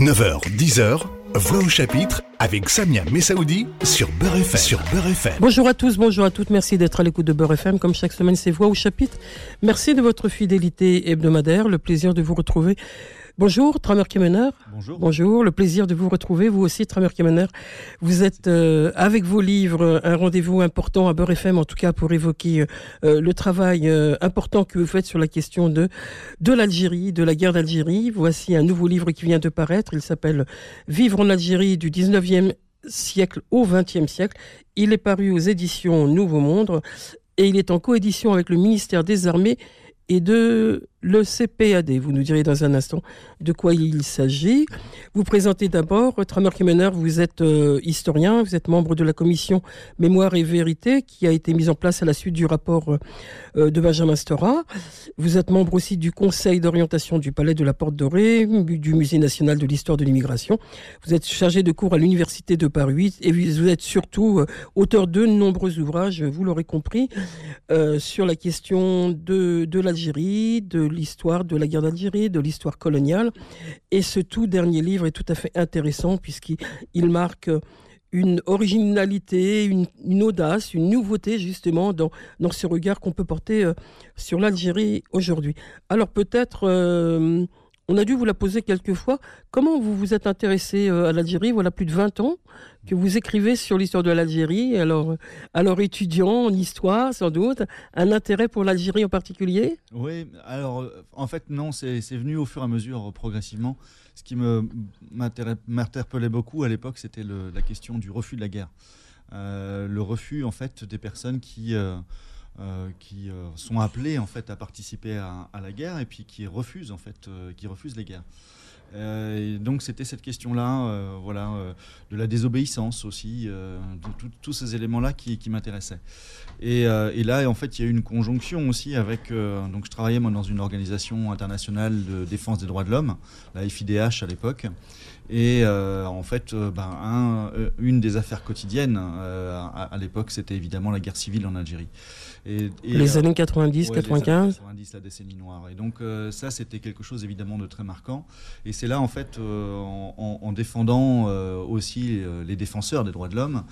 9h, 10h, Voix au chapitre avec Samia Messaoudi sur Beurre FM. Sur Beurre FM. Bonjour à tous, bonjour à toutes. Merci d'être à l'écoute de Beurre FM. Comme chaque semaine, c'est Voix au chapitre. Merci de votre fidélité hebdomadaire. Le plaisir de vous retrouver Bonjour, Tramer Kemener. Bonjour. Bonjour, le plaisir de vous retrouver. Vous aussi, Tramer Kemener. Vous êtes euh, avec vos livres, un rendez-vous important à Beurre FM, en tout cas pour évoquer euh, le travail euh, important que vous faites sur la question de, de l'Algérie, de la guerre d'Algérie. Voici un nouveau livre qui vient de paraître. Il s'appelle Vivre en Algérie du 19e siècle au 20e siècle. Il est paru aux éditions Nouveau Monde et il est en coédition avec le ministère des Armées et de le CPAD. Vous nous direz dans un instant de quoi il s'agit. Vous présentez d'abord, Tramer Kemener, vous êtes euh, historien, vous êtes membre de la commission Mémoire et Vérité qui a été mise en place à la suite du rapport euh, de Benjamin Stora. Vous êtes membre aussi du conseil d'orientation du Palais de la Porte Dorée, du Musée national de l'histoire de l'immigration. Vous êtes chargé de cours à l'Université de Paris et vous êtes surtout euh, auteur de nombreux ouvrages, vous l'aurez compris, sur la question de, de l'Algérie, de l'histoire de la guerre d'Algérie, de l'histoire coloniale. Et ce tout dernier livre est tout à fait intéressant puisqu'il marque une originalité, une, audace, une nouveauté justement dans, dans ce regard qu'on peut porter euh, sur l'Algérie aujourd'hui. Alors peut-être euh, on a dû vous la poser quelques fois. Comment vous vous êtes intéressé euh, à l'Algérie? Voilà plus de 20 ans que vous écrivez sur l'histoire de l'Algérie. Alors, euh, alors étudiant en histoire, sans doute, un intérêt pour l'Algérie en particulier? Oui, alors euh, en fait, non, c'est venu au fur et à mesure, progressivement. Ce qui m'interpellait beaucoup à l'époque, c'était la question du refus de la guerre. le refus, en fait, des personnes qui. Qui euh, sont appelés en fait à participer à, la guerre et puis qui refusent en fait, euh, qui refusent les guerres. donc c'était cette question-là, voilà, de la désobéissance aussi, de tous ces éléments-là qui, m'intéressaient. Et, là, en fait, il y a eu une conjonction aussi avec. donc, je travaillais moi dans une organisation internationale de défense des droits de l'homme, la FIDH à l'époque. Et en fait, ben, une des affaires quotidiennes à l'époque, c'était évidemment la guerre civile en Algérie les années 90, 95 90, la décennie noire. Et donc euh, ça, c'était quelque chose évidemment de très marquant. Et c'est là, en fait, euh, en, défendant euh, aussi les défenseurs des droits de l'homme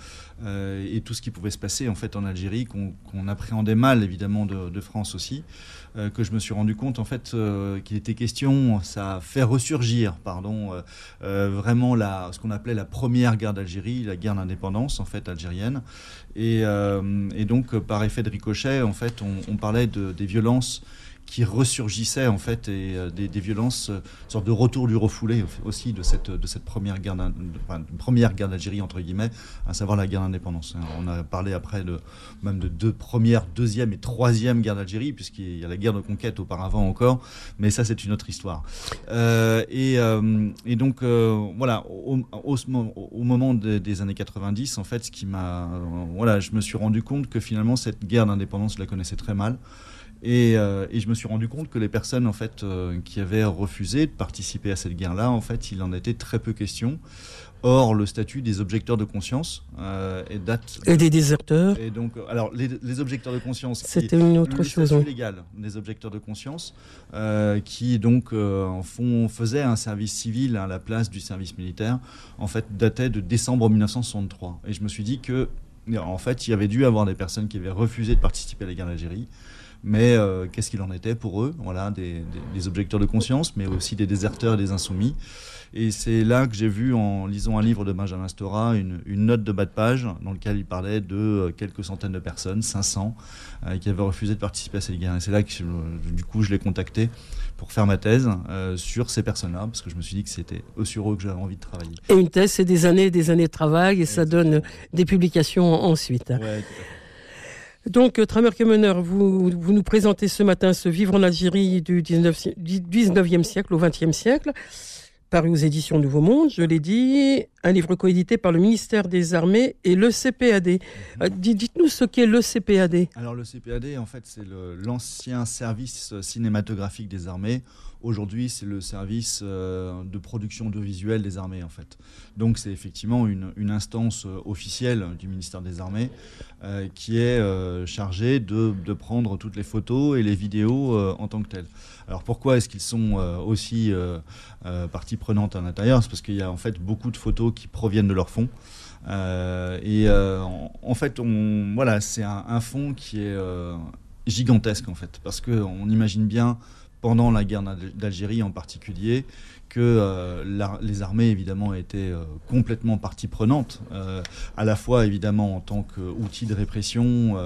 et tout ce qui pouvait se passer en fait en Algérie, qu'on appréhendait mal évidemment de, France aussi, que je me suis rendu compte en fait qu'il était question, ça fait ressurgir, pardon, vraiment la, ce qu'on appelait la première guerre d'Algérie, la guerre d'indépendance en fait algérienne. Et, et donc par effet de ricochet en fait, on, parlait de, des violences qui ressurgissaient en fait et euh, des, violences, euh, sorte de retour du refoulé aussi de cette, première guerre, d'Algérie entre guillemets, à savoir la guerre d'indépendance. On a parlé après de, même de deux première, deuxième et troisième guerre d'Algérie, puisqu'il y a la guerre de conquête auparavant encore, mais ça c'est une autre histoire. Euh, et, donc voilà, au, moment des, années 90, en fait, ce qui m'a, voilà, je me suis rendu compte que finalement cette guerre d'indépendance, je la connaissais très mal. Euh, et, je me suis rendu compte que les personnes en fait euh, qui avaient refusé de participer à cette guerre-là, en fait, il en était très peu question. Or, le statut des objecteurs de conscience euh, est date. Et des déserteurs. Et donc, alors, les, objecteurs de conscience. C'était une autre le chose. statut légal des objecteurs de conscience, qui donc en font, faisaient un service civil à la place du service militaire, en fait, datait de décembre 1963. Et je me suis dit que, en fait, il y avait dû avoir des personnes qui avaient refusé de participer à la guerre d'Algérie mais euh, qu'est-ce qu'il en était pour eux? Voilà, des, objecteurs de conscience, mais aussi des déserteurs et des insoumis. Et c'est là que j'ai vu, en lisant un livre de Benjamin Stora, une, note de bas de page dans lequel il parlait de euh, quelques centaines de personnes, 500, euh, qui avaient refusé de participer à cette guerre. Et c'est là que, du coup, je l'ai contacté pour faire ma thèse sur ces personnes-là, parce que je me suis dit que c'était sur eux que j'avais envie de travailler. Et une thèse, c'est des années et des années de travail, et ça donne des publications ensuite. Ouais, donc, euh, Tramer Kemener, vous, nous présentez ce matin ce Vivre en Algérie du 19, e siècle au 20e siècle, paru aux éditions Nouveau Monde, je l'ai dit, un livre coédité par le ministère des Armées et le CPAD. Euh, dites-nous ce qu'est le CPAD. Alors, le CPAD, en fait, c'est l'ancien service cinématographique des armées. Aujourd'hui, c'est le service de production audiovisuelle des armées, en fait. Donc, c'est effectivement une, instance officielle du ministère des Armées qui est chargée de, prendre toutes les photos et les vidéos en tant que telles. Alors, pourquoi est-ce qu'ils sont aussi partie prenante à l'intérieur? C'est parce qu'il y a en fait beaucoup de photos qui proviennent de leur fonds. Euh, et euh, en, fait, voilà, c'est un, fonds qui est euh, gigantesque en fait, parce qu'on imagine bien pendant la guerre d'Algérie en particulier, que les armées évidemment étaient complètement partie prenante, à la fois évidemment en tant qu'outil de répression,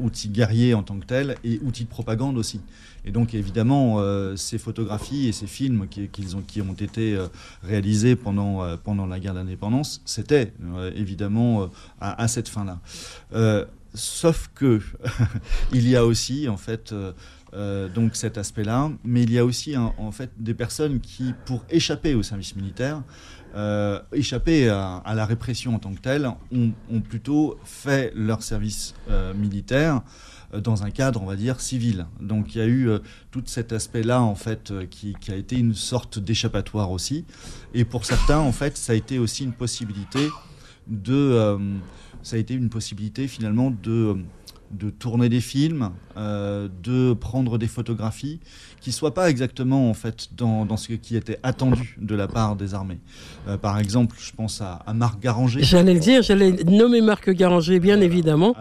outil guerrier en tant que tel, et outil de propagande aussi. Et donc évidemment, euh, ces photographies et ces films qui, ont, qui ont, été euh, réalisés pendant, euh, pendant la guerre d'indépendance, c'était évidemment à, cette fin-là. sauf que il y a aussi en fait donc cet aspect-là, mais il y a aussi en fait des personnes qui, pour échapper au service militaire, échapper à, la répression en tant que telle, ont, plutôt fait leur service militaire euh, dans un cadre, on va dire, civil. Donc il y a eu euh, tout cet aspect-là, en fait, euh, qui, qui, a été une sorte d'échappatoire aussi. Et pour certains, en fait, ça a été aussi une possibilité de... ça a été une possibilité finalement de de tourner des films, euh, de prendre des photographies qui soient pas exactement en fait dans, dans, ce qui était attendu de la part des armées. Euh, par exemple, je pense à, Marc Garanger. J'allais le dire, j'allais nommer Marc Garanger, bien évidemment,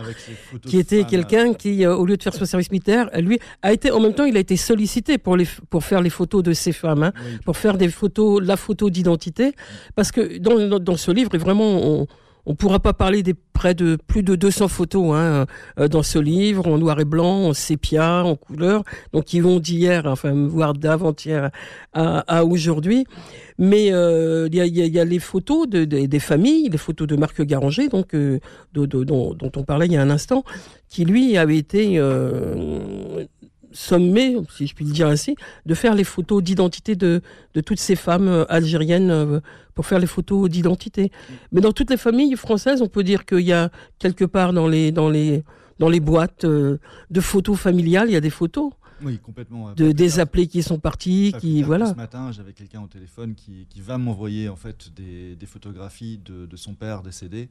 qui était quelqu'un qui, euh, au lieu de faire son service militaire, lui a été en même temps, il a été sollicité pour les pour faire les photos de ces femmes, hein, pour faire des photos, la photo d'identité, parce que dans, dans ce livre, vraiment, on, on pourra pas parler des près de plus de 200 photos hein, euh, dans ce livre, en noir et blanc, en sépia, en couleur, donc ils vont d'hier, enfin voire d'avant-hier à, aujourd'hui. Mais euh, il y, a, les photos de, des familles, les photos de Marc Garanger, donc euh, dont, on parlait il y a un instant, qui lui avait été sommé, si je puis le dire ainsi, de faire les photos d'identité de, de, toutes ces femmes euh, algériennes euh, pour faire les photos d'identité. Mais dans toutes les familles françaises, on peut dire qu'il y a quelque part dans les, dans les, dans les boîtes euh, de photos familiales, il y a des photos. Oui, complètement. De, des appelés qui sont partis, qui voilà. Ce matin, j'avais quelqu'un au téléphone qui, qui va m'envoyer en fait des, des photographies de, de, son père décédé,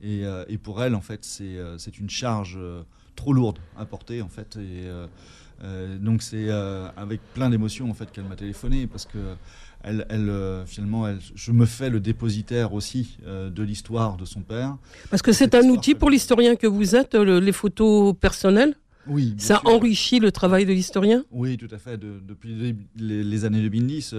et, et, pour elle en fait c'est une charge trop lourde à porter en fait, et euh, donc c'est euh, avec plein d'émotions en fait qu'elle m'a téléphoné parce que elle, elle euh, finalement, elle, je me fais le dépositaire aussi de l'histoire de son père. Parce que c'est un outil pour l'historien que vous êtes, les photos personnelles. Oui, ça enrichit le travail de l'historien Oui, tout à fait. depuis les, années 2010,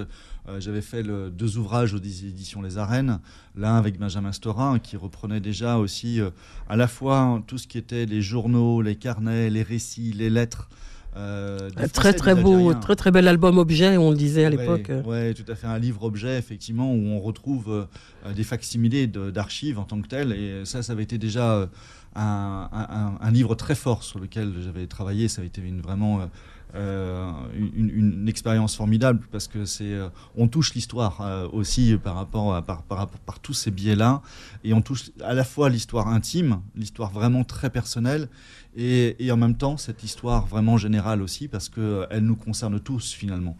j'avais fait le, deux ouvrages aux éditions Les Arènes. L'un avec Benjamin Storin, qui reprenait déjà aussi à la fois tout ce qui était les journaux, les carnets, les récits, les lettres euh, très très beau, très très bel album objet, on le disait à l'époque. Oui, tout à fait, un livre objet, effectivement, où on retrouve euh, des facsimilés d'archives en tant que tel. Et ça, ça avait été déjà euh, un, livre très fort sur lequel j'avais travaillé. Ça avait été une, vraiment euh, une, expérience formidable parce que c'est euh, on touche l'histoire euh, aussi par rapport à, par, par, par tous ces biais-là et on touche à la fois l'histoire intime, l'histoire vraiment très personnelle et, en même temps cette histoire vraiment générale aussi parce que elle nous concerne tous finalement.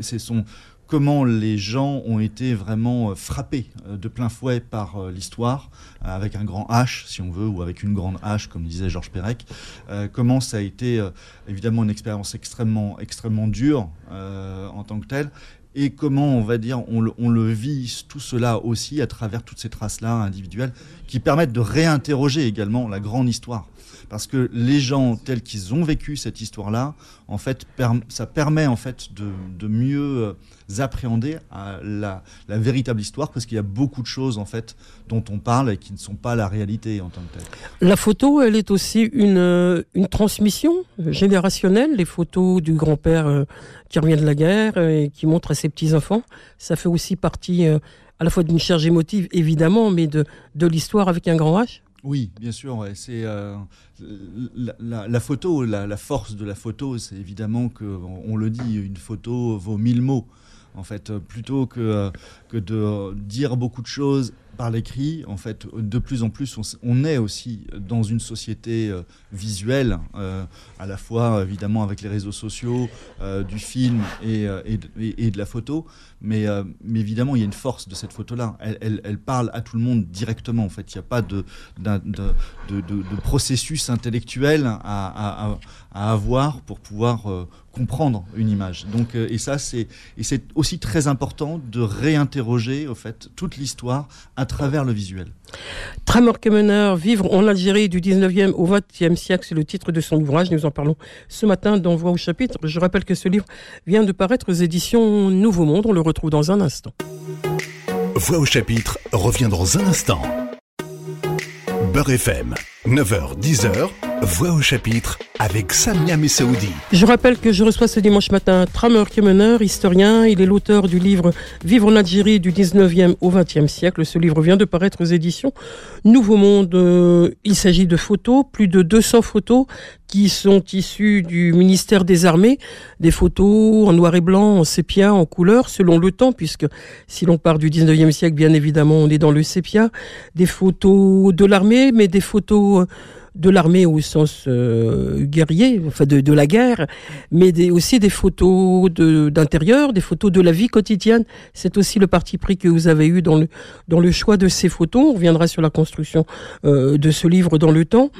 C'est son comment les gens ont été vraiment euh, frappés euh, de plein fouet par euh, l'histoire, avec un grand H, si on veut, ou avec une grande H, comme disait Georges Perec. comment ça a été évidemment une expérience extrêmement, extrêmement dure en tant que telle, et comment, on va dire, on le, on le, vit tout cela aussi à travers toutes ces traces-là individuelles qui permettent de réinterroger également la grande histoire. Parce que les gens tels qu'ils ont vécu cette histoire-là, en fait, ça permet en fait de, mieux euh, appréhender la, véritable histoire, parce qu'il y a beaucoup de choses en fait dont on parle et qui ne sont pas la réalité en tant que telle. La photo, elle est aussi une, euh, transmission générationnelle. Les photos du grand-père euh, qui revient de la guerre et qui montre à ses petits enfants, ça fait aussi partie à la fois d'une charge émotive évidemment, mais de l'histoire avec un grand H. Oui, bien sûr. C'est euh, la, photo, la, force de la photo, c'est évidemment que, on, le dit, une photo vaut mille mots. En fait, plutôt que, que de dire beaucoup de choses, par l'écrit, en fait, de plus en plus, on, est aussi dans une société euh, visuelle, euh, à la fois évidemment avec les réseaux sociaux, euh, du film et, et, de la photo, mais, mais, évidemment, il y a une force de cette photo-là. Elle, elle, parle à tout le monde directement, en fait. Il n'y a pas de, de, de, de, processus intellectuel à, à, à avoir pour pouvoir comprendre une image. Donc, euh, et ça, c'est aussi très important de réinterroger au fait toute l'histoire à travers le visuel. Tramor Kemener, Vivre en Algérie du 19e au 20e siècle, c'est le titre de son ouvrage. Nous en parlons ce matin dans Voix au chapitre. Je rappelle que ce livre vient de paraître aux éditions Nouveau Monde. On le retrouve dans un instant. Voix au chapitre revient dans un instant. Beurre FM, 9h, 10h, Voix au chapitre avec Samia Messaoudi. Je rappelle que je reçois ce dimanche matin Tramer Kemener, historien. Il est l'auteur du livre Vivre en Algérie du 19e au 20e siècle. Ce livre vient de paraître aux éditions Nouveau Monde. Euh, il s'agit de photos, plus de 200 photos qui sont issues du ministère des Armées. Des photos en noir et blanc, en sépia, en couleur, selon le temps, puisque si l'on part du 19e siècle, bien évidemment, on est dans le sépia. Des photos de l'armée, mais des photos de l'armée au sens euh, guerrier, enfin de, la guerre, mais aussi des photos d'intérieur, des photos de la vie quotidienne. C'est aussi le parti pris que vous avez eu dans le, dans le choix de ces photos. On reviendra sur la construction euh, de ce livre dans le temps.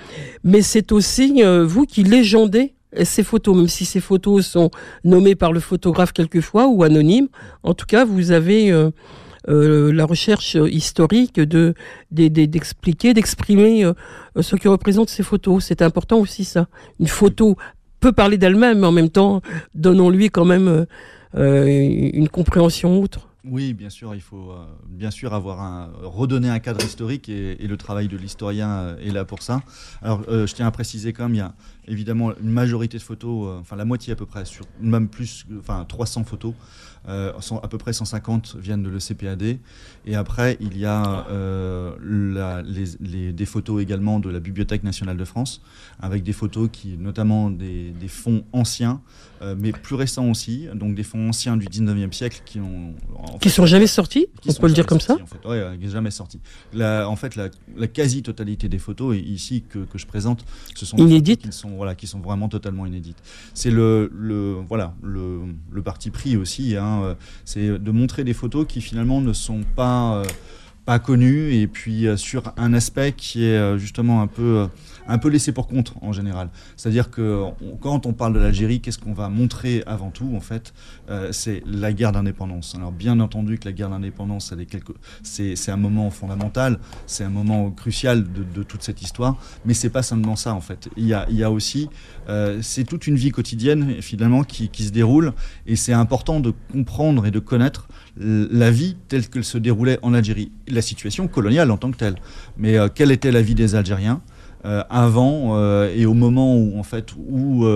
Mais c'est aussi euh, vous qui légendez ces photos, même si ces photos sont nommées par le photographe quelquefois ou anonymes. En tout cas, vous avez euh, la recherche historique de d'expliquer, d'exprimer euh, ce que représentent ces photos. C'est important aussi ça. Une photo peut parler d'elle-même, mais en même temps, donnons-lui quand même euh, une compréhension outre. Oui, bien sûr, il faut bien sûr redonner un cadre historique et, le travail de l'historien est là pour ça. Alors, je tiens à préciser quand même, il y a évidemment une majorité de photos, enfin la moitié à peu près, sur même plus, enfin 300 photos euh, à peu près 150 viennent de l'ECPAD. Et après, il y a euh, des photos également de la Bibliothèque nationale de France, avec des photos qui, notamment des, fonds anciens, euh, mais plus récents aussi, donc des fonds anciens du 19e siècle qui ont... qui sont jamais sortis, on peut le dire comme ça en fait. Oui, jamais sortis. La, en fait, la, quasi-totalité des photos ici que, que, je présente, ce sont inédites qui sont, voilà, qui sont vraiment totalement inédites. C'est le, le, voilà, le, le parti pris aussi, hein, euh, c'est de montrer des photos qui finalement ne sont pas, euh, pas connues et puis euh, sur un aspect qui est justement un peu un peu laissé pour compte en général. C'est-à-dire que quand on parle de l'Algérie, qu'est-ce qu'on va montrer avant tout en fait C'est la guerre d'indépendance. Alors bien entendu que la guerre d'indépendance, c'est un moment fondamental, c'est un moment crucial de, toute cette histoire, mais c'est pas simplement ça en fait. Il y a, aussi euh, c'est toute une vie quotidienne finalement qui, se déroule et c'est important de comprendre et de connaître la vie telle qu'elle se déroulait en Algérie, la situation coloniale en tant que telle. Mais euh, quelle était la vie des Algériens? euh, avant et au moment où en fait où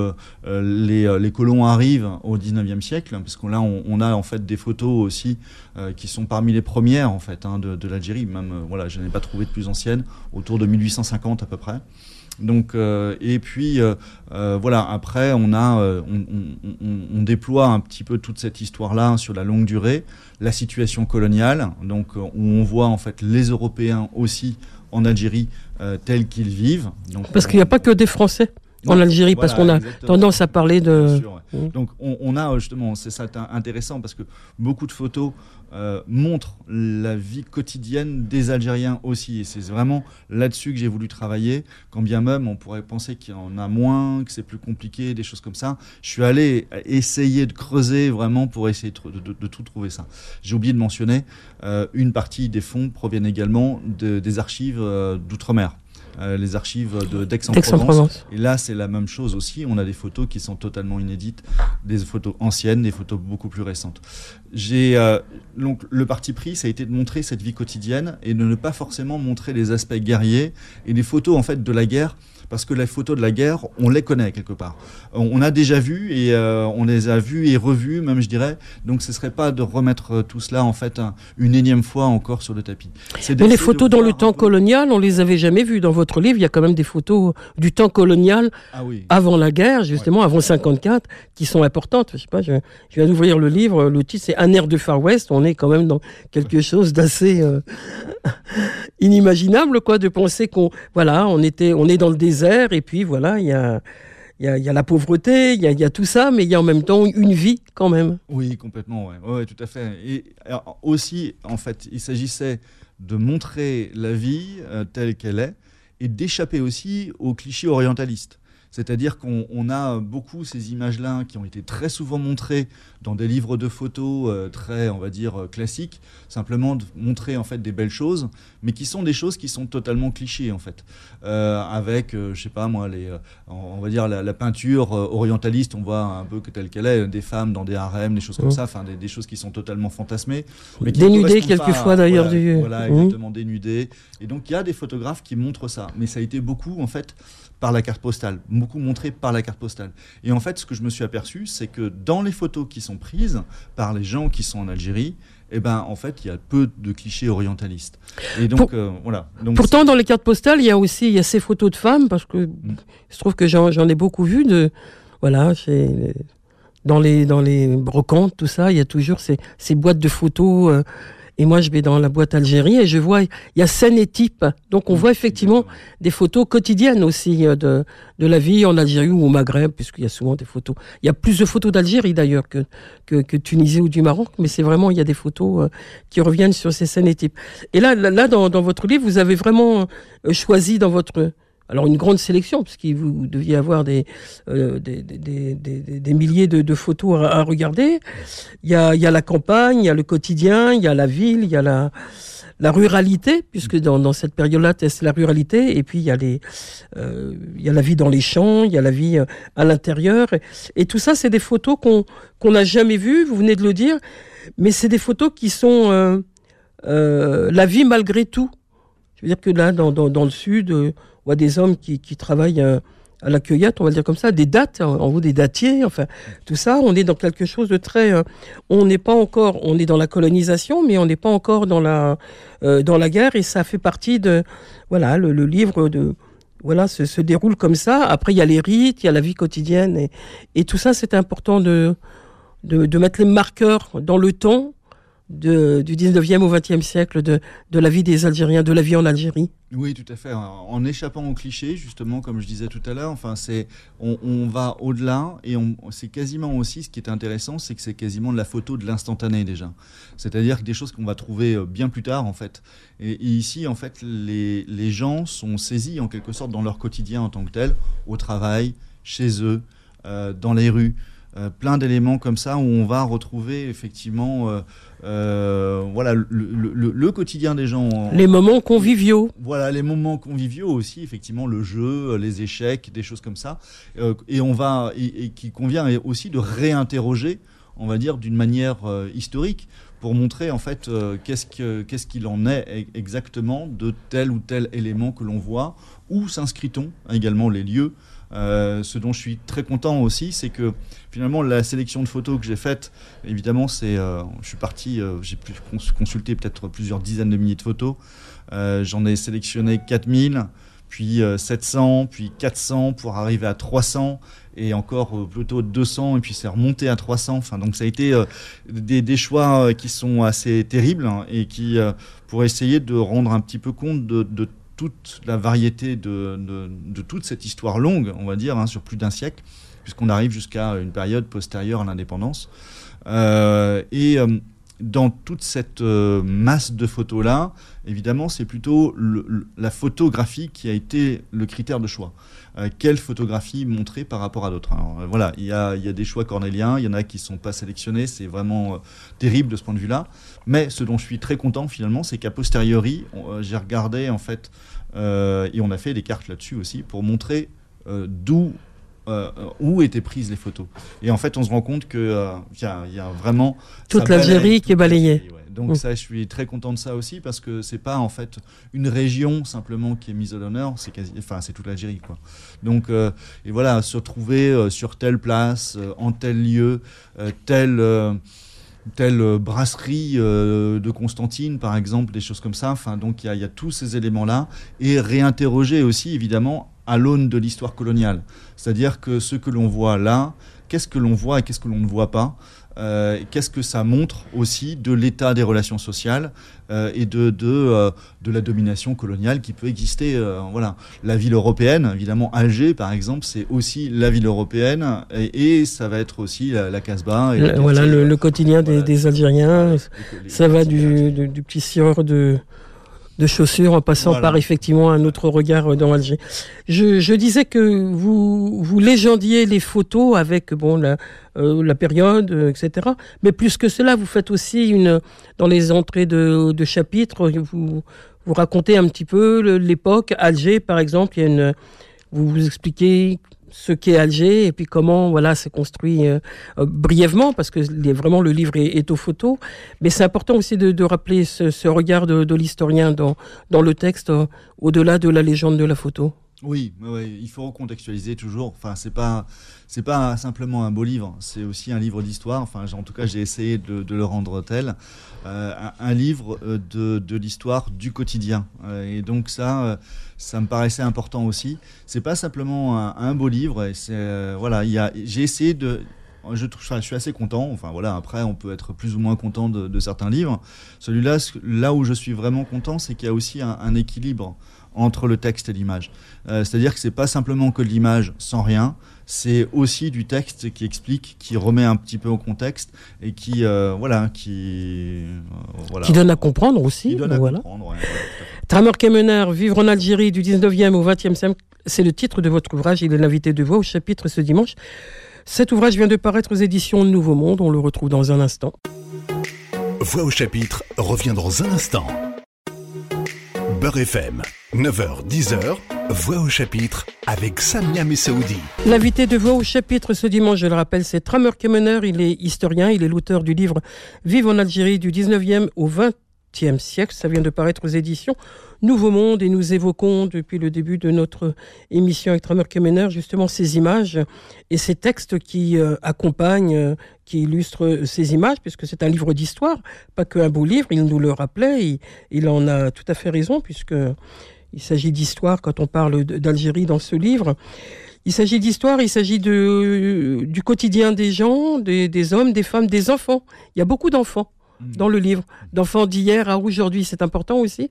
les, colons arrivent au 19e siècle, parce qu'on là on, a en fait des photos aussi qui sont parmi les premières en fait hein, de, l'Algérie. Même voilà, je n'ai pas trouvé de plus anciennes, autour de 1850 à peu près. Donc, euh, et puis, euh, euh, voilà, après, on, a, on, déploie un petit peu toute cette histoire-là sur la longue durée, la situation coloniale, donc où on voit en fait les Européens aussi en Algérie tels qu'ils vivent. Donc, Parce qu'il n'y a pas que des Français en Algérie, parce qu'on a tendance à parler de... Mmh. Donc on, on, a justement, c'est ça intéressant, parce que beaucoup de photos euh, montre la vie quotidienne des Algériens aussi. Et c'est vraiment là-dessus que j'ai voulu travailler. Quand bien même on pourrait penser qu'il y en a moins, que c'est plus compliqué, des choses comme ça. Je suis allé essayer de creuser vraiment pour essayer de, tout trouver ça. J'ai oublié de mentionner, euh, une partie des fonds proviennent également des archives euh, d'outre-mer. Euh, les archives d'Aix-en-Provence. et là, c'est la même chose aussi. On a des photos qui sont totalement inédites, des photos anciennes, des photos beaucoup plus récentes. J'ai euh, donc le parti pris, ça a été de montrer cette vie quotidienne et de ne pas forcément montrer les aspects guerriers et des photos en fait de la guerre parce que les photos de la guerre, on les connaît quelque part. On a déjà vu et euh, on les a vues et revues, même je dirais. Donc ce serait pas de remettre euh, tout cela en fait une énième fois encore sur le tapis. Mais les photos dans le temps colonial, on les avait jamais vues dans votre livre, il y a quand même des photos du temps colonial Ah oui. avant la guerre, justement, avant 54, qui sont importantes. Je sais pas, je, je viens d'ouvrir le livre, le titre c'est Un air de Far West. On est quand même dans quelque chose d'assez euh, inimaginable, quoi, de penser qu'on, voilà, on était, on est dans le désert et puis voilà, il y a, y a, la pauvreté, il y a, tout ça, mais il y a en même temps une vie quand même. Oui, complètement, ouais. Ouais, tout à fait. Et aussi, en fait, il s'agissait de montrer la vie euh, telle qu'elle est et d'échapper aussi aux clichés orientalistes. C'est-à-dire qu'on on a beaucoup ces images-là qui ont été très souvent montrées dans des livres de photos euh, très, on va dire, euh, classiques, simplement de montrer en fait des belles choses, mais qui sont des choses qui sont totalement clichés en fait. Euh, avec, euh, je sais pas moi, les, euh, on va dire la, la peinture orientaliste, on voit un peu que telle qu'elle est, des femmes dans des harems, des choses comme ça, enfin des, des choses qui sont totalement fantasmées. mais qui Dénudées quelquefois, d'ailleurs, Voilà, du- voilà, Mhm. exactement, dénudées. Et donc il y a des photographes qui montrent ça, mais ça a été beaucoup en fait par la carte postale, beaucoup montré par la carte postale. Et en fait, ce que je me suis aperçu, c'est que dans les photos qui sont prises par les gens qui sont en Algérie, eh ben, en fait, il y a peu de clichés orientalistes. Et donc, Pour- euh, voilà. Donc, Pourtant, dans les cartes postales, il y a aussi il y a ces photos de femmes, parce que Mm. je trouve que j'en j'en ai beaucoup vu de, voilà, chez- dans les dans les brocantes, tout ça, il y a toujours ces, ces boîtes de photos. euh, et moi, je vais dans la boîte Algérie et je vois, il y a scène et type. Donc, on voit effectivement des photos quotidiennes aussi euh, de, de la vie en Algérie ou au Maghreb, puisqu'il y a souvent des photos. Il y a plus de photos d'Algérie d'ailleurs que, que, que Tunisie ou du Maroc, mais c'est vraiment, il y a des photos euh, qui reviennent sur ces scènes et types. Et là, là, là, dans, dans votre livre, vous avez vraiment euh, choisi dans votre... Alors une grande sélection, puisque vous deviez avoir des, euh, des, des, milliers de, photos à, regarder. Il y, a, la campagne, il y a le quotidien, il y a la ville, il y a la, ruralité, puisque dans, cette période-là, c'est la ruralité, et puis il y, a les, euh, il y a la vie dans les champs, il y a la vie euh, à l'intérieur, et, tout ça, c'est des photos qu'on qu'on n'a jamais vues, vous venez de le dire, mais c'est des photos qui sont la vie malgré tout. Je veux dire que là, dans, dans le sud, des hommes qui, qui travaillent euh, à la cueillette, on va le dire comme ça, des dates, en, haut des datiers, enfin, tout ça, on est dans quelque chose de très... euh, on n'est pas encore, on est dans la colonisation, mais on n'est pas encore dans la, euh, dans la guerre, et ça fait partie de... Voilà, le, le livre de... Voilà, se, se déroule comme ça. Après, il y a les rites, il y a la vie quotidienne, et, et tout ça, c'est important de, de, de mettre les marqueurs dans le temps du 19e au 20e siècle de, de la vie des Algériens, de la vie en Algérie. Oui, tout à fait. En échappant aux clichés, justement, comme je disais tout à l'heure, enfin, on, va au-delà et on, c'est quasiment aussi, ce qui est intéressant, c'est que c'est quasiment de la photo de l'instantané déjà. C'est-à-dire que des choses qu'on va trouver euh, bien plus tard, en fait. Et, et ici, en fait, les, les gens sont saisis en quelque sorte dans leur quotidien en tant que tel, au travail, chez eux, euh, dans les rues. Euh, plein d'éléments comme ça où on va retrouver effectivement euh, euh, voilà, le, le- le- le quotidien des gens. en- Les moments conviviaux. voilà, les moments conviviaux aussi, effectivement, le jeu, les échecs, des choses comme ça. Et on va, et, et qui convient aussi de réinterroger, on va dire, d'une manière historique, pour montrer en fait euh, qu'est-ce que- qu'est-ce qu'il en est e- exactement de tel ou tel élément que l'on voit, où s'inscrit-on également les lieux. Euh, ce dont je suis très content aussi, c'est que finalement la sélection de photos que j'ai faite, évidemment, c'est, euh, je suis parti, euh, j'ai pu cons- consulter peut-être plusieurs dizaines de milliers de photos. J'en ai sélectionné 4000, puis euh, 700, puis 400 pour arriver à 300 et encore plutôt 200 et puis c'est remonté à 300. Enfin donc ça a été des, choix qui sont assez terribles hein, et qui euh, pour essayer de rendre un petit peu compte de toute la variété de, toute cette histoire longue, on va dire, hein, sur plus d'un siècle, puisqu'on arrive jusqu'à une période postérieure à l'indépendance. Euh, et euh, dans toute cette euh, masse de photos-là, évidemment, c'est plutôt la photographie qui a été le critère de choix. Euh, quelle photographie montrer par rapport à d'autres euh, Voilà, il y a, des choix cornéliens, il y en a qui ne sont pas sélectionnés, c'est vraiment euh, terrible de ce point de vue-là. Mais ce dont je suis très content finalement, c'est qu'à posteriori, j'ai regardé en fait, et on a fait des cartes là-dessus aussi, pour montrer d'où euh, où étaient prises les photos. Et en fait, on se rend compte qu'il y, a- il y a vraiment... Toute l'Algérie qui est balayée. ouais. Donc Mm. ça, je suis très content de ça aussi parce que c'est pas en fait une région simplement qui est mise à l'honneur, c'est quasi, enfin c'est toute l'Algérie quoi. Donc euh, et voilà, se trouver euh, sur telle place, euh, en tel lieu, euh, tel euh, telle brasserie de Constantine, par exemple, des choses comme ça. Enfin, donc il y, a tous ces éléments-là et réinterroger aussi, évidemment, à l'aune de l'histoire coloniale. C'est-à-dire que ce que l'on voit là, qu'est-ce que l'on voit et qu'est-ce que l'on ne voit pas euh, qu'est-ce que ça montre aussi de l'état des relations sociales euh, et de, de, euh, de, la domination coloniale qui peut exister. voilà. La ville européenne, évidemment, Alger, par exemple, c'est aussi la ville européenne et, ça va être aussi la, Casbah. Et voilà, le, quotidien des, Algériens. ça va du, du, petit sieur de de chaussures en passant par effectivement un autre regard dans Alger. Je, je, disais que vous, vous légendiez les photos avec bon la, euh, la période, euh, etc. Mais plus que cela, vous faites aussi une dans les entrées de, de chapitres, vous, vous racontez un petit peu l'époque Alger, par exemple. Il y a une, vous vous expliquez ce qu'est Alger et puis comment voilà c'est construit euh, euh, brièvement parce que vraiment le livre est, aux photos mais c'est important aussi de, rappeler ce, regard de, l'historien dans, le texte euh, au-delà de la légende de la photo. Oui, il faut recontextualiser toujours. Enfin, c'est pas, c'est pas simplement un beau livre, c'est aussi un livre d'histoire. Enfin, en tout cas, j'ai essayé de, le rendre tel, un, livre de, de l'histoire du quotidien. et donc ça, ça me paraissait important aussi. C'est pas simplement un, beau livre. Euh, voilà, j'ai essayé de je, je, suis assez content. Enfin voilà, après on peut être plus ou moins content de, certains livres. Celui-là, là où je suis vraiment content, c'est qu'il y a aussi un, équilibre entre le texte et l'image. Euh, c'est-à-dire que c'est pas simplement que l'image sans rien, c'est aussi du texte qui explique, qui remet un petit peu au contexte et qui euh, voilà, qui voilà. qui donne à comprendre aussi. Qui donne à comprendre. Tramer Kemener, Vivre en Algérie du 19e au 20e siècle, c'est le titre de votre ouvrage. Il est l'invité de voix au chapitre ce dimanche. Cet ouvrage vient de paraître aux éditions Nouveau Monde. On le retrouve dans un instant. Voix au chapitre revient dans un instant. Beurre FM, 9h, 10h, Voix au chapitre avec Samia Messaoudi. L'invité de Voix au chapitre ce dimanche, je le rappelle, c'est Tramer Kemener. Il est historien, il est l'auteur du livre Vive en Algérie du 19e au 20e siècle. Ça vient de paraître aux éditions Nouveau Monde et nous évoquons depuis le début de notre émission avec Tramer Kemener justement ces images et ces textes qui euh, accompagnent, euh, qui illustrent ces images, puisque c'est un livre d'histoire, pas qu'un beau livre. Il nous le rappelait, il, en a tout à fait raison, puisque il s'agit d'histoire quand on parle d'Algérie dans ce livre. Il s'agit d'histoire, il s'agit de, du quotidien des gens, des, des hommes, des femmes, des enfants. Il y a beaucoup d'enfants Mm. dans le livre, d'enfants d'hier à aujourd'hui. C'est important aussi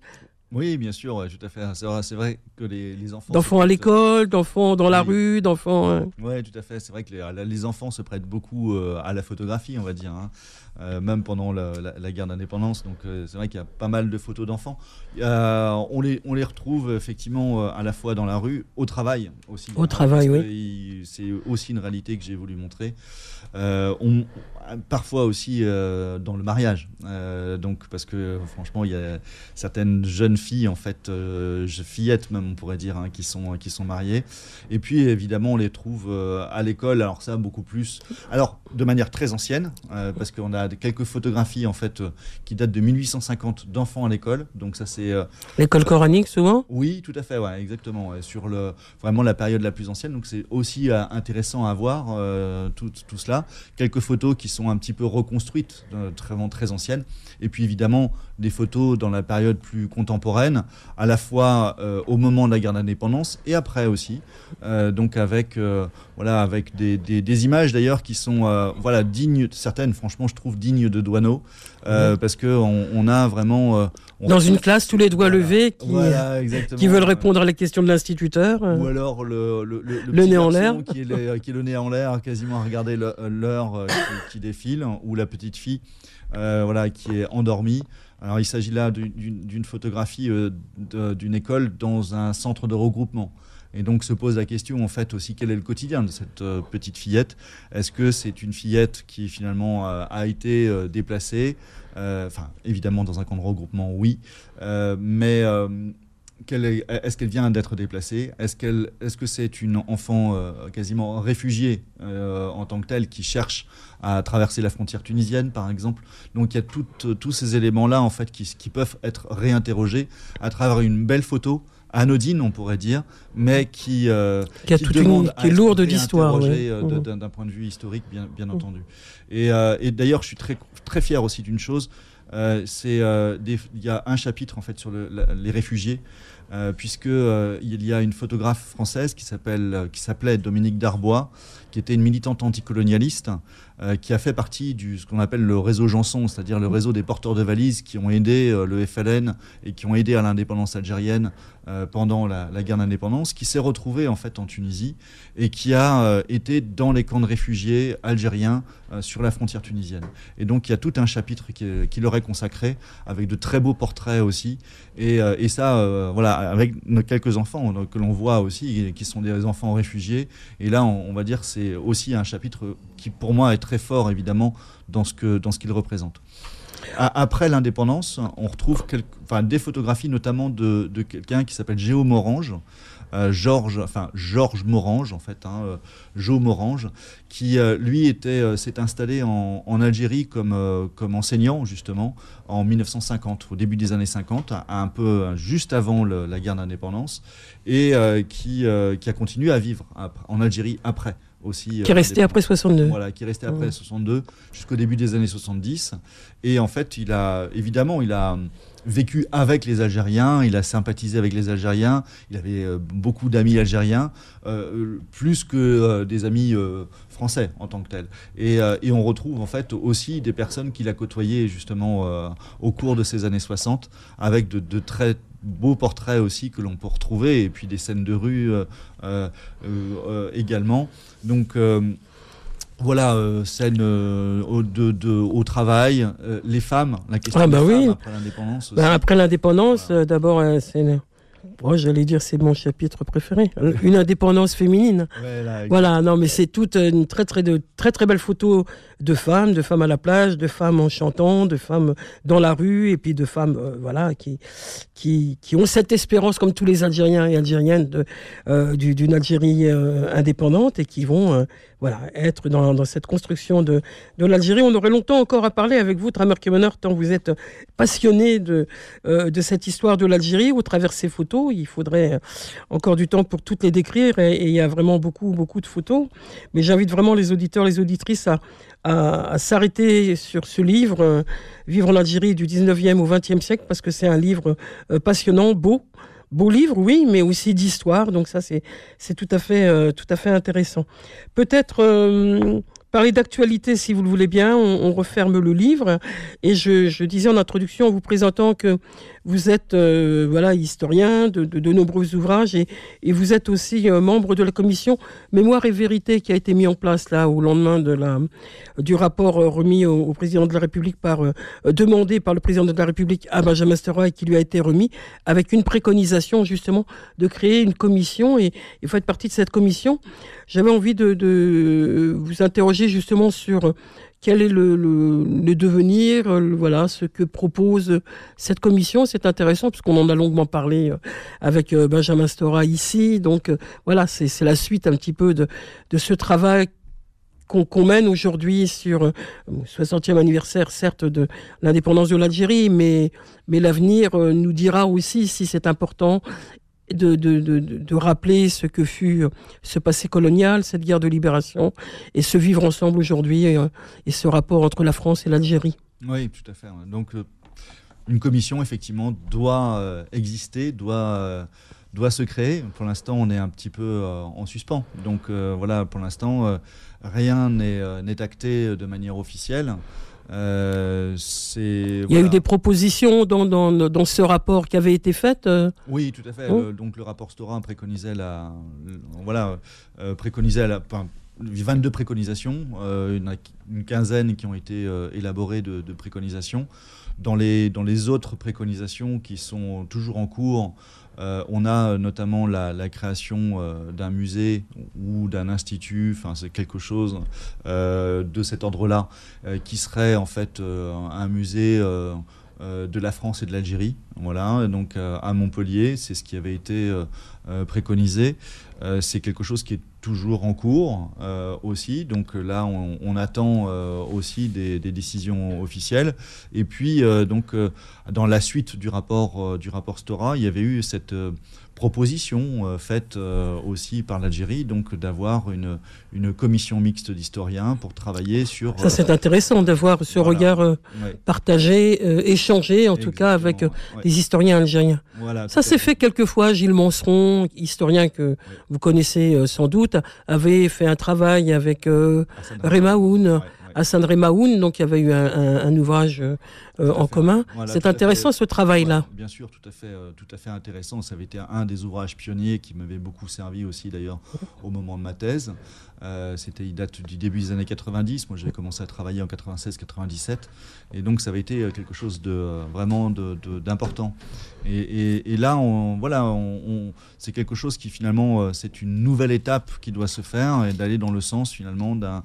oui, bien sûr, tout à fait. C'est vrai, que les, enfants. D'enfants à l'école, d'enfants dans la rue, d'enfants. Hein. Oui, tout à fait. C'est vrai que les, enfants se prêtent beaucoup euh, à la photographie, on va dire, hein. euh, même pendant la, guerre d'indépendance. Donc, euh, c'est vrai qu'il y a pas mal de photos d'enfants. on, les, on les retrouve effectivement à la fois dans la rue, au travail aussi. Au travail, oui. C'est aussi une réalité que j'ai voulu montrer. on, parfois aussi dans le mariage. donc, parce que franchement, il y a certaines jeunes filles, en fait, euh, fillettes même, on pourrait dire, hein, qui, sont, qui sont mariées. Et puis, évidemment, on les trouve euh, à l'école, alors ça, beaucoup plus. Alors, de manière très ancienne, euh, parce qu'on a quelques photographies, en fait, qui datent de 1850 d'enfants à l'école. Donc, ça, c'est. l'école coranique, souvent? Oui, tout à fait, ouais, exactement. sur le, vraiment la période la plus ancienne. Donc, c'est aussi intéressant à voir tout, tout, cela. Quelques photos qui sont un petit peu reconstruites, très, très anciennes. Et puis, évidemment, des photos dans la période plus contemporaine, à la fois euh, au moment de la guerre d'indépendance et après aussi. Euh, donc avec, euh, voilà, avec des, des, images d'ailleurs qui sont voilà, dignes, certaines franchement je trouve dignes de Douaneau, parce qu'on on a vraiment... Dans une classe, tous les doigts levés qui, qui veulent répondre à la question de l'instituteur. Ou alors le, le, le, nez en l'air. Qui, est qui est le nez en l'air, quasiment à regarder l'heure qui, qui, défile, ou la petite fille voilà, qui est endormie. Alors il s'agit là d'une photographie euh, d'une école dans un centre de regroupement. Et donc se pose la question en fait aussi quel est le quotidien de cette euh, petite fillette? Est-ce que c'est une fillette qui finalement euh, a été déplacée? Enfin évidemment dans un camp de regroupement oui, mais est-ce qu'elle vient d'être déplacée? Est-ce qu'elle, est-ce que c'est une enfant euh, quasiment réfugiée euh, en tant que telle qui cherche à traverser la frontière tunisienne, par exemple? Donc il y a tous ces éléments-là en fait qui, qui, peuvent être réinterrogés à travers une belle photo anodine, on pourrait dire, mais qui, euh, qui, est lourde d'histoire, mmh. d'un point de vue historique, bien, bien mmh. entendu. Et, et d'ailleurs, je suis très, très fier aussi d'une chose. C'est il y a un chapitre en fait sur les réfugiés euh, puisqu'il euh, y a une photographe française qui s'appelait Dominique Darbois, qui était une militante anticolonialiste, euh, qui a fait partie de ce qu'on appelle le réseau Janson, c'est-à-dire le réseau des porteurs de valises qui ont aidé euh, le FLN et qui ont aidé à l'indépendance algérienne euh, pendant la, guerre d'indépendance, qui s'est retrouvé en fait en Tunisie et qui a été dans les camps de réfugiés algériens sur la frontière tunisienne. Et donc il y a tout un chapitre qui, leur est consacré avec de très beaux portraits aussi. Et, ça, voilà, avec quelques enfants que l'on voit aussi, qui sont des enfants réfugiés. Et là, on, on va dire, c'est aussi un chapitre qui pour moi est très fort évidemment dans ce que dans ce qu'il représente. Après l'indépendance, on retrouve enfin, des photographies notamment de, de quelqu'un qui s'appelle Géo Morange, euh, Georges, enfin Georges Morange en fait, hein, euh, Morange, qui euh, lui était s'est installé en, en, Algérie comme comme enseignant justement en 1950, au début des années 50, un peu juste avant la guerre d'indépendance, et qui qui a continué à vivre en Algérie après aussi. Qui est resté après 62. Voilà, qui est resté après 62 jusqu'au début des années 70. Et en fait, il a évidemment, il a vécu avec les Algériens, il a sympathisé avec les Algériens, il avait euh, beaucoup d'amis algériens, euh, plus que euh, des amis français en tant que tels. Et, et, on retrouve en fait aussi des personnes qu'il a côtoyées justement au cours de ces années 60, avec de, de très beaux portraits aussi que l'on peut retrouver, et puis des scènes de rue également. Donc voilà, euh, scène euh, au, de, au, travail, euh, les femmes, la question ah bah des oui. femmes après l'indépendance. Bah après l'indépendance, d'abord, c'est Oh, j'allais dire c'est mon chapitre préféré, une indépendance féminine. voilà, non mais c'est toute une très très de très très belle photo de femmes, de femmes à la plage, de femmes en chantant, de femmes dans la rue et puis de femmes euh, voilà qui, qui qui ont cette espérance comme tous les Algériens et Algériennes euh, d'une Algérie euh, indépendante et qui vont voilà être dans, cette construction de l'Algérie. On aurait longtemps encore à parler avec vous, Tramer Kemener, tant vous êtes passionné de de cette histoire de l'Algérie au travers ces photos. Il faudrait encore du temps pour toutes les décrire et, il y a vraiment beaucoup beaucoup de photos. Mais j'invite vraiment les auditeurs, les auditrices à à, s'arrêter sur ce livre, euh, Vivre en Algérie du 19e au 20e siècle, parce que c'est un livre euh, passionnant, beau. Beau livre, oui, mais aussi d'histoire. Donc ça, c'est tout à fait euh, tout à fait intéressant. Peut-être Parler d'actualité, si vous le voulez bien, on, referme le livre. Et je, disais en introduction, en vous présentant que vous êtes euh, voilà historien de, de, nombreux ouvrages et, vous êtes aussi euh, membre de la commission Mémoire et Vérité qui a été mis en place là au lendemain de la, du rapport euh, remis au, président de la République par demandé par le président de la République à Benjamin Stora et qui lui a été remis avec une préconisation justement de créer une commission et, et vous faites partie de cette commission. J'avais envie de vous interroger justement sur euh, quel est le, devenir, euh, voilà, ce que propose cette commission. C'est intéressant puisqu'on en a longuement parlé euh, avec Benjamin Stora ici. Donc voilà, c'est la suite un petit peu de, de ce travail qu'on mène aujourd'hui sur le 60e anniversaire, certes, de l'indépendance de l'Algérie, mais, mais l'avenir nous dira aussi si c'est important de, de, de, rappeler ce que fut ce passé colonial, cette guerre de libération, et ce vivre ensemble aujourd'hui, et, euh, et, ce rapport entre la France et l'Algérie. Oui, tout à fait. Donc, euh, une commission, effectivement, doit euh, exister, doit, doit se créer. Pour l'instant, on est un petit peu en suspens. Donc, voilà, pour l'instant, rien n'est acté de manière officielle. Euh, Il y a eu des propositions dans, dans, dans, ce rapport qui avait été fait euh Oui, tout à fait. Oh. donc le rapport Stora préconisait la, voilà, euh, préconisait la, enfin, 22 préconisations, une, une, quinzaine qui ont été élaborées de, de, préconisations. Dans les, dans les autres préconisations qui sont toujours en cours, euh, on a notamment la, création euh, d'un musée ou d'un institut, enfin c'est quelque chose euh, de cet ordre-là, qui serait en fait un musée de la France et de l'Algérie. Voilà, donc à Montpellier, c'est ce qui avait été préconisé. c'est quelque chose qui toujours en cours aussi. Donc là, on, attend aussi des, des, décisions officielles. Et puis, donc, dans la suite du rapport, du rapport Stora, il y avait eu cette proposition euh, faite euh, aussi par l'Algérie, donc d'avoir une, une commission mixte d'historiens pour travailler sur... Ça c'est intéressant d'avoir ce regard euh, partagé, échangé en tout cas avec des historiens algériens. Voilà, ça s'est fait quelquefois, Gilles Monceron, historien que vous connaissez sans doute, avait fait un travail avec Remaoun. Hassan Remaoun, donc il y avait eu un, ouvrage euh, en commun. c'est intéressant ce travail-là. bien sûr, tout à fait, euh, tout à fait intéressant. Ça avait été un des ouvrages pionniers qui m'avait beaucoup servi aussi d'ailleurs au moment de ma thèse. Euh, c'était, il date du début des années 90. Moi, j'avais commencé à travailler en 96-97, et donc ça avait été quelque chose de vraiment d'important. Et, là, on, voilà, on, c'est quelque chose qui finalement, c'est une nouvelle étape qui doit se faire et d'aller dans le sens finalement d'un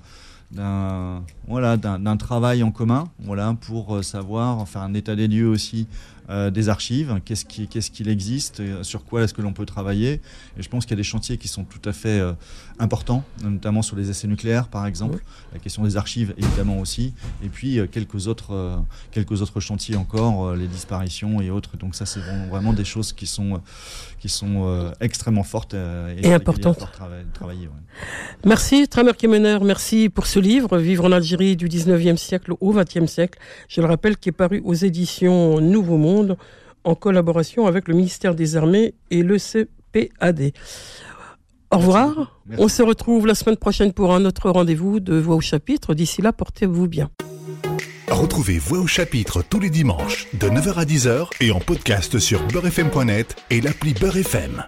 d'un voilà, d'un travail en commun voilà, pour euh, savoir, faire un état des lieux aussi euh, des archives, qu'est-ce qu'il ce qu'il existe, sur quoi est-ce que l'on peut travailler. Et je pense qu'il y a des chantiers qui sont tout à fait euh, importants, notamment sur les essais nucléaires par exemple, la question des archives évidemment aussi, et puis quelques, autres, quelques autres chantiers encore, les disparitions et autres. Donc ça c'est vraiment des choses qui sont, qui sont extrêmement fortes et, importantes. travailler, Merci Tramer Kemener, merci pour ce livre, Vivre en Algérie du 19e siècle au 20e siècle. Je le rappelle, qui est paru aux éditions Nouveau Monde en collaboration avec le ministère des Armées et le CPAD. Au revoir. On se retrouve la semaine prochaine pour un autre rendez-vous de Voix au chapitre. D'ici là, portez-vous bien. Retrouvez Voix au chapitre tous les dimanches de 9h à 10h et en podcast sur beurrefm.net et l'appli Beurrefm.